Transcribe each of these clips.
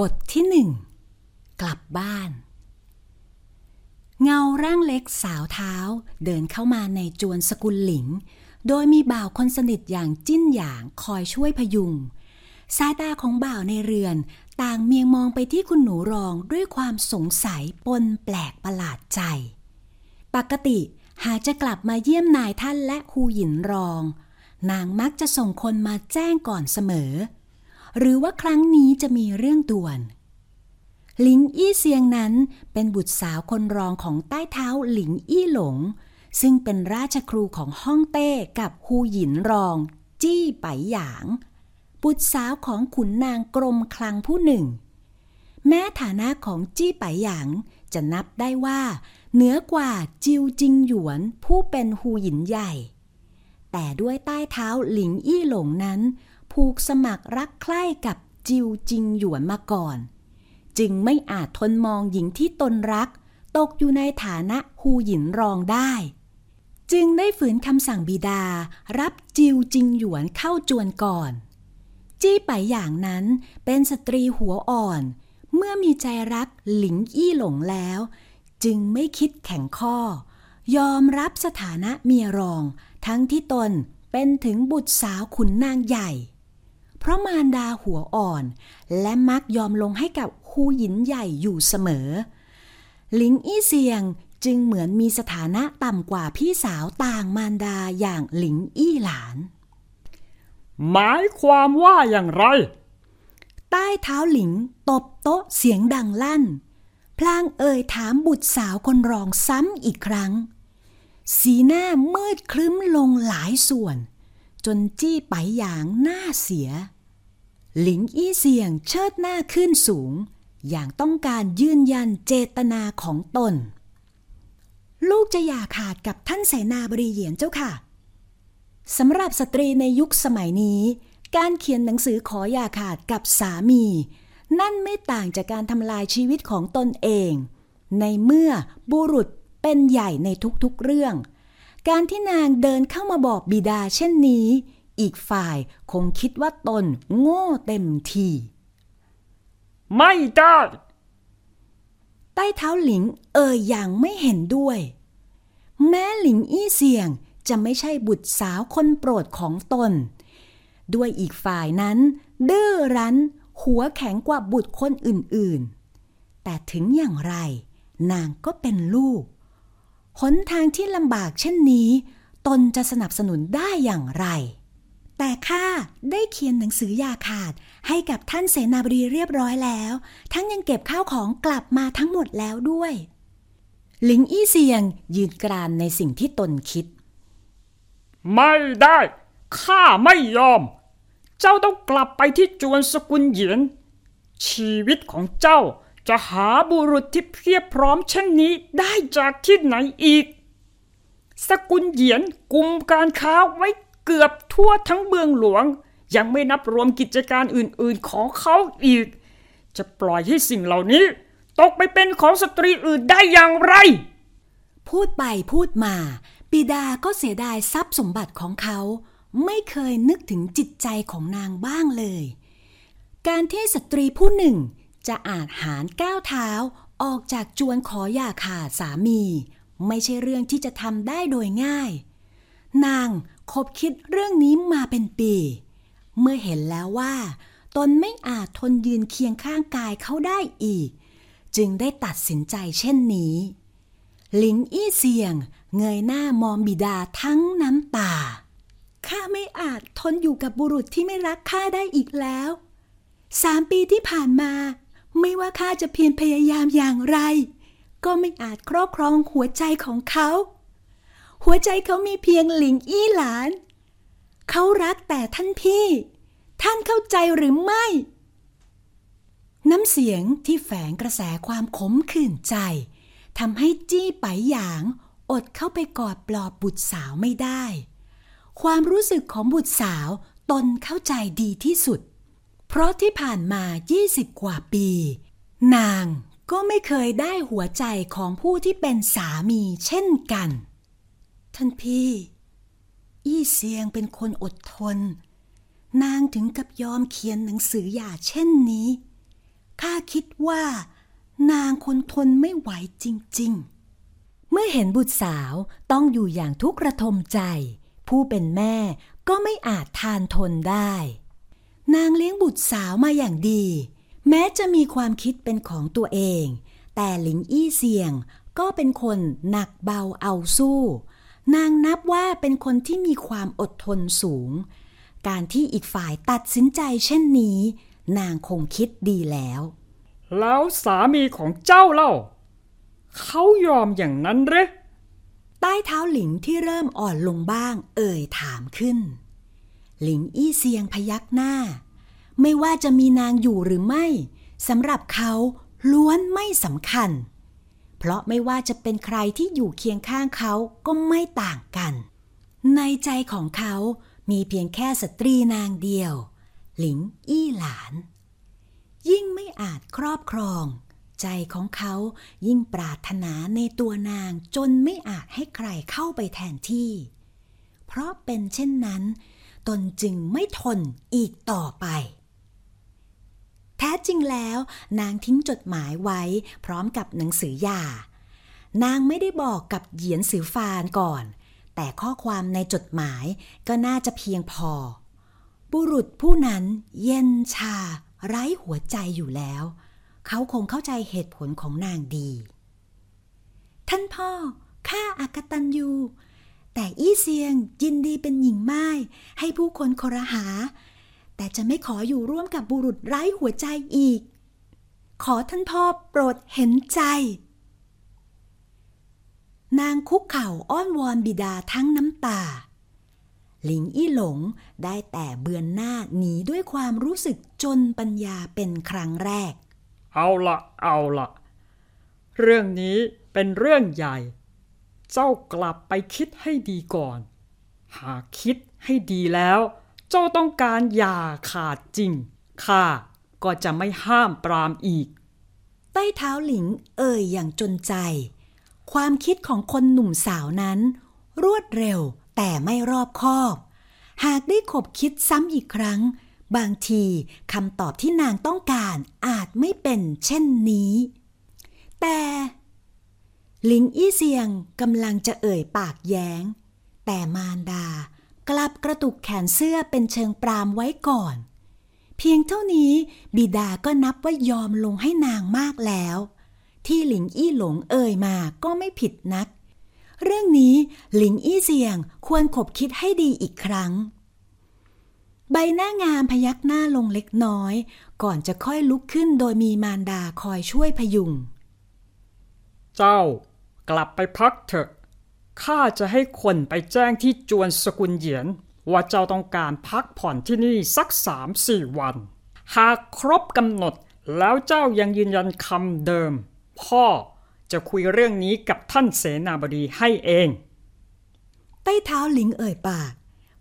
บทที่หนึ่งกลับบ้าน เงาร่างเล็กสาวเท้าเดินเข้ามาในจวนสกุลหลิง โดยมีบ่าวคนสนิทอย่างจิ้นหยางคอยช่วยพยุง สายตาของบ่าวในเรือน ต่างเมียงมองไปที่คุณหนูรองด้วยความสงสัยปนแปลกประหลาดใจ ปกติหากจะกลับมาเยี่ยมนายท่านและคูหยินรอง นางมักจะส่งคนมาแจ้งก่อนเสมอ หรือว่าครั้งนี้จะมีเรื่องด่วนหลิงอี้เซียงนั้นเป็นบุตรสาวคนรองของใต้เท้าหลิงอี้หลง ซึ่งเป็นราชครูของฮ่องเต้กับฮูหยินรอง จี้ไปหยาง บุตรสาวของขุนนางกรมคลังผู้หนึ่ง แม้ฐานะของจี้ไปหยางจะนับได้ว่า เหนือกว่าจิวจิงหยวนผู้เป็นฮูหยินใหญ่ แต่ด้วยใต้เท้าหลิงอี้หลงนั้น ผูกสมัครรักใคร่กับจิวจิงหยวนมาก่อน จึงไม่อาจทนมองหญิงที่ตนรัก ตกอยู่ในฐานะฮูหยินรองได้ จึงได้ฝืนคำสั่งบิดา รับจิวจิงหยวนเข้าจวนก่อน จี้ไปอย่างนั้นเป็นสตรีหัวอ่อน เมื่อมีใจรักหลิงอี้หลงแล้ว จึงไม่คิดแข็งข้อ ยอมรับสถานะเมียรอง ทั้งที่ตนเป็นถึงบุตรสาวขุนนางใหญ่ เพราะมารดาหัวอ่อน และมักยอมลงให้กับคูหยินใหญ่อยู่เสมอ หลิงอี้เซียงจึงเหมือนมีสถานะต่ำกว่าพี่สาวต่างมารดาอย่างหลิงอี้หลาน หมายความว่าอย่างไร ใต้เท้าหลิงตบโต๊ะเสียงดังลั่น พลางเอ่ยถามบุตรสาวคนรองซ้ำอีกครั้ง สีหน้ามืดครึ้มลงหลายส่วน จนจี้ไปอย่างหน้าเสีย หลิงอี้เสียงเชิดหน้าขึ้นสูง อย่างต้องการยืนยันเจตนาของตน ลูกจะอย่าขาดกับท่านเสนาบดีเหยียนเจ้าค่ะสำหรับสตรีในยุคสมัยนี้ การเขียนหนังสือขออย่าขาดกับสามี นั่นไม่ต่างจากการทำลายชีวิตของตนเอง ในเมื่อบุรุษเป็นใหญ่ในทุกๆเรื่อง การที่นางเดินเข้ามาบอกบิดาเช่นนี้ อีกฝ่ายคงคิดว่าตนโง่เต็มทีไม่ได้ ใต้เท้าหลิงเอ่ยอย่างไม่เห็นด้วย แม้หลิงอี้เสียงจะไม่ใช่บุตรสาวคนโปรดของตน ด้วยอีกฝ่ายนั้น ดื้อรั้น หัวแข็งกว่าบุตรคนอื่นๆ แต่ถึงอย่างไร นางก็เป็นลูก หนทางที่ลำบากเช่นนี้ ตนจะสนับสนุนได้อย่างไร แต่ข้าได้เขียนหนังสืออยาขาดให้กับท่านเสนาบดีเรียบร้อยแล้ว ทั้งยังเก็บข้าวของกลับมาทั้งหมดแล้วด้วยหลิงอี้เซียงยืนกรานในสิ่งที่ตนคิด ไม่ได้ ข้าไม่ยอม เจ้าต้องกลับไปที่จวนสกุลเหยียน ชีวิตของเจ้า จะหาบุรุษที่เพียบพร้อมเช่นนี้ได้จากที่ไหนอีก สกุลเหยียนกลุ่มการค้าไว้เกือบทั่วทั้งเมืองหลวง ยังไม่นับรวมกิจการอื่นๆของเขาอีก จะปล่อยให้สิ่งเหล่านี้ ตกไปเป็นของสตรีอื่นได้อย่างไร พูดไปพูดมา ปิดาก็เสียดายทรัพย์สมบัติของเขา ไม่เคยนึกถึงจิตใจของนางบ้างเลย การที่สตรีผู้หนึ่ง จะอาจหารก้าวเท้าออกจากจวนขออย่าขาดสามี ไม่ใช่เรื่องที่จะทำได้โดยง่าย นางคบคิดเรื่องนี้มาเป็นปี เมื่อเห็นแล้วว่า ตนไม่อาจทนยืนเคียงข้างกายเขาได้อีก จึงได้ตัดสินใจเช่นนี้หลิงอี้เสียง เงยหน้ามองบิดาทั้งน้ำตา ข้าไม่อาจทนอยู่กับบุรุษที่ไม่รักข้าได้อีกแล้ว สามปีที่ผ่านมา ไม่ว่าข้าจะเพียรพยายามอย่างไร ก็ไม่อาจครอบครองหัวใจของเขา หัวใจเขามีเพียงหลิงอี้หลาน เขารักแต่ท่านพี่ ท่านเข้าใจหรือไม่ น้ำเสียงที่แฝงกระแสความขมขื่นใจทำให้จี้ไปหยางอดเข้าไปกอดปลอบบุตรสาวไม่ได้ ความรู้สึกของบุตรสาวตนเข้าใจดีที่สุด เพราะที่ผ่านมา 20 กว่าปี นางก็ไม่เคยได้หัวใจของผู้ที่เป็นสามีเช่นกัน ท่านพี่ อี้เซียงเป็นคนอดทน นางถึงกับยอมเขียนหนังสือหย่าเช่นนี้ ข้าคิดว่า นางคนทนไม่ไหวจริง ๆ เมื่อเห็นบุตรสาวต้องอยู่อย่างทุกข์ระทมใจ ผู้เป็นแม่ก็ไม่อาจทานทนได้ นางเลี้ยงบุตรสาวมาอย่างดี แม้จะมีความคิดเป็นของตัวเอง แต่หลิงอี้เสียงก็เป็นคนหนักเบาเอาสู้ นางนับว่าเป็นคนที่มีความอดทนสูง การที่อีกฝ่ายตัดสินใจเช่นนี้ นางคงคิดดีแล้ว แล้วสามีของเจ้าเล่า เขายอมอย่างนั้นหรือใต้เท้าหลิงที่เริ่มอ่อนลงบ้าง เอ่ยถามขึ้น หลิงอี้เซียงพยักหน้า ไม่ว่าจะมีนางอยู่หรือไม่สำหรับเขาล้วนไม่สำคัญ เพราะไม่ว่าจะเป็นใครที่อยู่เคียงข้างเขาก็ไม่ต่างกัน ในใจของเขามีเพียงแค่สตรีนางเดียว หลิงอี้หลาน ยิ่งไม่อาจครอบครอง ใจของเขายิ่งปรารถนาในตัวนางจนไม่อาจให้ใครเข้าไปแทนที่ เพราะเป็นเช่นนั้น ตนจึงไม่ทนอีกต่อไป แท้จริงแล้ว นางทิ้งจดหมายไว้พร้อมกับหนังสือหย่า นางไม่ได้บอกกับเหยียนสือฟานก่อน แต่ข้อความในจดหมายก็น่าจะเพียงพอ บุรุษผู้นั้นเย็นชา ไร้หัวใจอยู่แล้ว เขาคงเข้าใจเหตุผลของนางดี ท่านพ่อข้าอากตันยู แต่อี้เซียงยินดีเป็นหญิงไม้ให้ผู้คนคอรหา แต่จะไม่ขออยู่ร่วมกับบุรุษไร้หัวใจอีก ขอท่านพ่อโปรดเห็นใจ นางคุกเข่าอ้อนวอนบิดาทั้งน้ำตา หลิงอี้หลงได้แต่เบือนหน้าหนีด้วยความรู้สึกจนปัญญาเป็นครั้งแรก เอาละเอาละเรื่องนี้เป็นเรื่องใหญ่ เจ้ากลับไปคิดให้ดีก่อน หากคิดให้ดีแล้ว เจ้าต้องการอย่าขาดจริงข้าก็จะไม่ห้ามปรามอีก ใต้เท้าหลิงเอ่ยอย่างจนใจ ความคิดของคนหนุ่มสาวนั้น รวดเร็วแต่ไม่รอบคอบ หากได้ขบคิดซ้ำอีกครั้ง บางทีคำตอบที่นางต้องการอาจไม่เป็นเช่นนี้ แต่ หลิงอี้เซียงกำลังจะเอ่ยปากแย้ง แต่มารดากลับกระตุกแขนเสื้อเป็นเชิงปรามไว้ก่อน เพียงเท่านี้บิดาก็นับว่ายอมลงให้นางมากแล้ว ที่หลิงอี้หลงเอ่ยมาก็ไม่ผิดนัก เรื่องนี้หลิงอี้เซียงควรขบคิดให้ดีอีกครั้ง ใบหน้างามพยักหน้าลงเล็กน้อย ก่อนจะค่อยลุกขึ้นโดยมีมารดาคอยช่วยพยุง เจ้า กลับไปพักเถอะ ข้าจะให้คนไปแจ้งที่จวนสกุลเหยียน ว่าเจ้าต้องการพักผ่อนที่นี่สักสามสี่วัน หากครบกำหนดแล้วเจ้ายังยืนยันคำเดิม พ่อจะคุยเรื่องนี้กับท่านเสนาบดีให้เอง ใต้เท้าหลิงเอ่ยปาก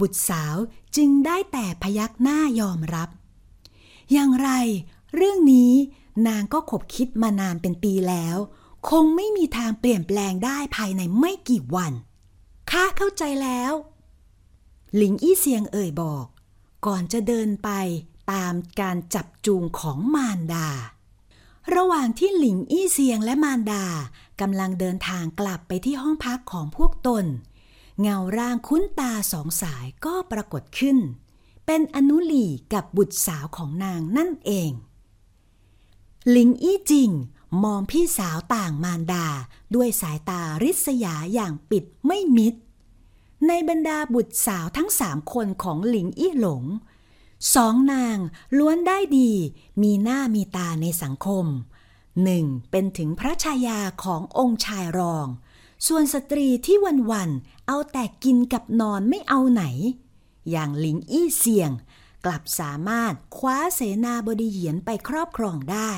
บุตรสาวจึงได้แต่พยักหน้ายอมรับ อย่างไร เรื่องนี้นางก็ขบคิดมานานเป็นปีแล้ว คงไม่มีทางเปลี่ยนแปลงได้ภายในไม่กี่วัน ข้าเข้าใจแล้ว หลิงอี้เซียงเอ่ยบอก ก่อนจะเดินไปตามการจับจูงของมารดา ระหว่างที่หลิงอี้เซียงและมารดากำลังเดินทางกลับไปที่ห้องพักของพวกตน เงาร่างคุ้นตาสองสายก็ปรากฏขึ้น เป็นอนุลีกับบุตรสาวของนางนั่นเอง หลิงอี้จิง มองพี่สาวต่างมารดาด้วยสายตาริษยาอย่างปิดไม่มิด ในบรรดาบุตรสาวทั้งสามคนของหลิงอี้หลง สองนางล้วนได้ดี มีหน้ามีตาในสังคมหนึ่งเป็นถึงพระชายาขององค์ชายรอง ส่วนสตรีที่วันๆเอาแต่กินกับนอนไม่เอาไหน อย่างหลิงอี้เสียง กลับสามารถคว้าเสนาบดีเหยียนไปครอบครองได้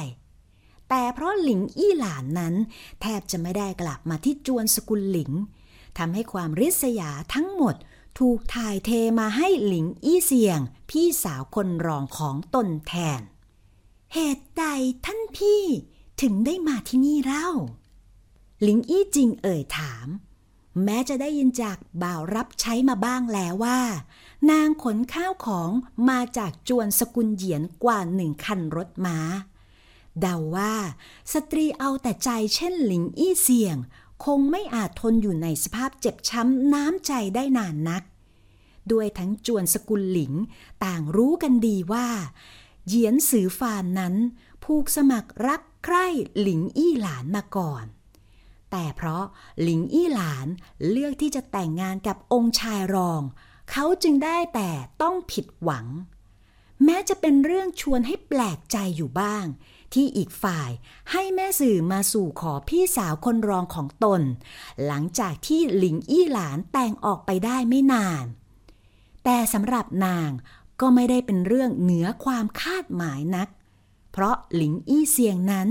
แต่เพราะหลิงอี้หลานนั้น แทบจะไม่ได้กลับมาที่จวนสกุลหลิงทำให้ความริษยาทั้งหมดถูกถ่ายเทมาให้หลิงอี้เสียง พี่สาวคนรองของตนแทน เหตุใดท่านพี่ถึงได้มาที่นี่เล่า หลิงอี้จริงเอ่ยถาม แม้จะได้ยินจากบ่าวรับใช้มาบ้างแล้วว่า นางขนข้าวของมาจากจวนสกุลเหยียนกว่าหนึ่งคันรถม้า เดาว่า สตรีเอาแต่ใจเช่นหลิงอี้เสียง คงไม่อาจทนอยู่ในสภาพเจ็บช้ำน้ำใจได้นานนัก ด้วยทั้งจวนสกุลหลิงต่างรู้กันดีว่าเหยียนสือฟานนั้น ผูกสมัครรักใคร่หลิงอี้หลานมาก่อน แต่เพราะหลิงอี้หลานเลือกที่จะแต่งงานกับองค์ชายรอง เขาจึงได้แต่ต้องผิดหวัง แม้จะเป็นเรื่องชวนให้แปลกใจอยู่บ้าง ที่อีกฝ่ายให้แม่สื่อมาสู่ขอพี่สาวคนรองของตน หลังจากที่หลิงอี้หลานแต่งออกไปได้ไม่นาน แต่สำหรับนางก็ไม่ได้เป็นเรื่องเหนือความคาดหมายนัก เพราะหลิงอี้เซียงนั้น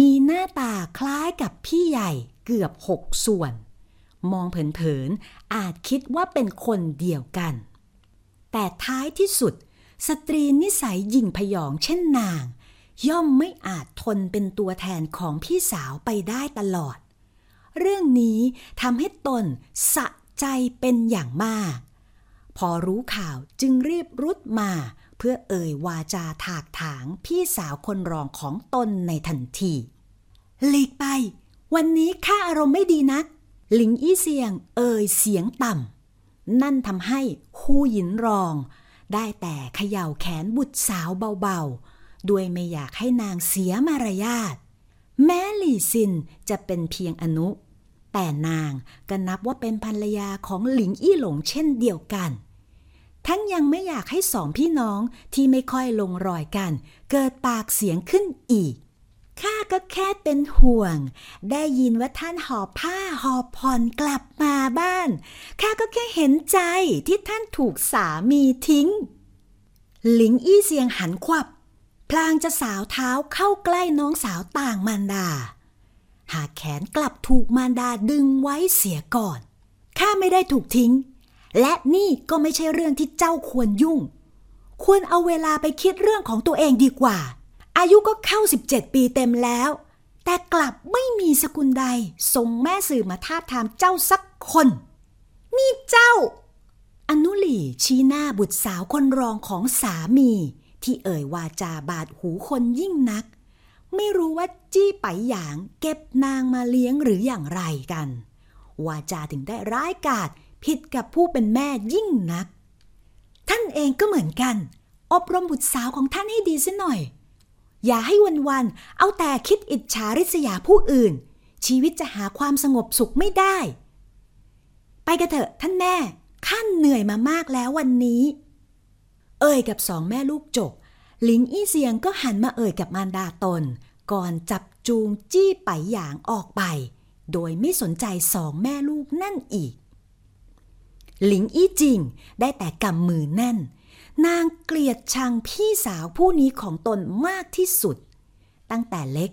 มีหน้าตาคล้ายกับพี่ใหญ่เกือบหกส่วน มองเผินๆอาจคิดว่าเป็นคนเดียวกัน แต่ท้ายที่สุด สตรีนิสัยหยิ่งพยองเช่นนาง ย่อมไม่อาจทนเป็นตัวแทนของพี่สาวไปได้ตลอด เรื่องนี้ทำให้ตนสะใจเป็นอย่างมาก พอรู้ข่าวจึงรีบรุดมา เพื่อเอ่ยวาจาถากถางพี่สาวคนรองของตนในทันทีหลีกไป วันนี้ข้าอารมณ์ไม่ดีนัก หลิงอี้เสียงเอ่ยเสียงต่ำ นั่นทำให้ฮูหยินรอง ได้แต่เขย่าแขนบุตรสาวเบาๆ ด้วยไม่อยากให้นางเสียมารยาท แม้หลี่ซินจะเป็นเพียงอนุ แต่นางก็นับว่าเป็นภรรยาของหลิงอี้หลงเช่นเดียวกัน ทั้งยังไม่อยากให้สองพี่น้องที่ไม่ค่อยลงรอยกัน เกิดปากเสียงขึ้นอีกข้าก็แค่เป็นห่วง ได้ยินว่าท่านหอบผ้าหอบผ่อนกลับมาบ้านข้าก็แค่เห็นใจที่ท่านถูกสามีทิ้ง หลิงอี้เสียงหันขวับ พลางจะสาวเท้าเข้าใกล้น้องสาวต่างมารดา หากแขนกลับถูกมารดาดึงไว้เสียก่อน ข้าไม่ได้ถูกทิ้ง และนี่ก็ไม่ใช่เรื่องที่เจ้าควรยุ่ง ควรเอาเวลาไปคิดเรื่องของตัวเองดีกว่า อายุก็เข้า 17 ปีเต็มแล้ว แต่กลับไม่มีสกุลใดส่งแม่สื่อมาทาบทามเจ้าสักคน นี่เจ้าอนุลีชี้หน้าบุตรสาวคนรองของสามี ที่เอ่ยวาจาบาดหูคนยิ่งนัก ไม่รู้ว่าจี้ไปหยางเก็บนางมาเลี้ยงหรืออย่างไรกัน วาจาถึงได้ร้ายกาจผิดกับผู้เป็นแม่ยิ่งนัก ท่านเองก็เหมือนกัน อบรมบุตรสาวของท่านให้ดีซะหน่อย อย่าให้วันๆเอาแต่คิดอิจฉาริษยาผู้อื่น ชีวิตจะหาความสงบสุขไม่ได้ ไปกันเถอะท่านแม่ข้าเหนื่อยมามากแล้ววันนี้ เอ่ยกับสองแม่ลูกจบ หลิงอี้เซียงก็หันมาเอ่ยกับมารดาตน ก่อนจับจูงจี้ไปหยางออกไป โดยไม่สนใจสองแม่ลูกนั่นอีก หลิงอี้จิงได้แต่กำมือแน่น นางเกลียดชังพี่สาวผู้นี้ของตนมากที่สุด ตั้งแต่เล็ก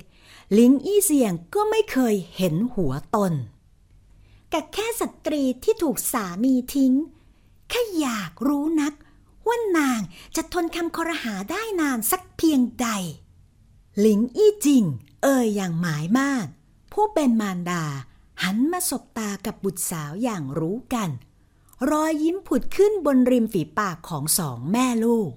หลิงอี้เซียงก็ไม่เคยเห็นหัวตนกับแค่สตรีที่ถูกสามีทิ้งแค่อยากรู้นัก ว่านางจะทนคำคอรหาได้นานสักเพียงใด หลิงอี้จิง เอ่ยอย่างหมายมาก ผู้เป็นมารดา หันมาสบตากับบุตรสาวอย่างรู้กัน รอยยิ้มผุดขึ้นบนริมฝีปากของสองแม่ลูก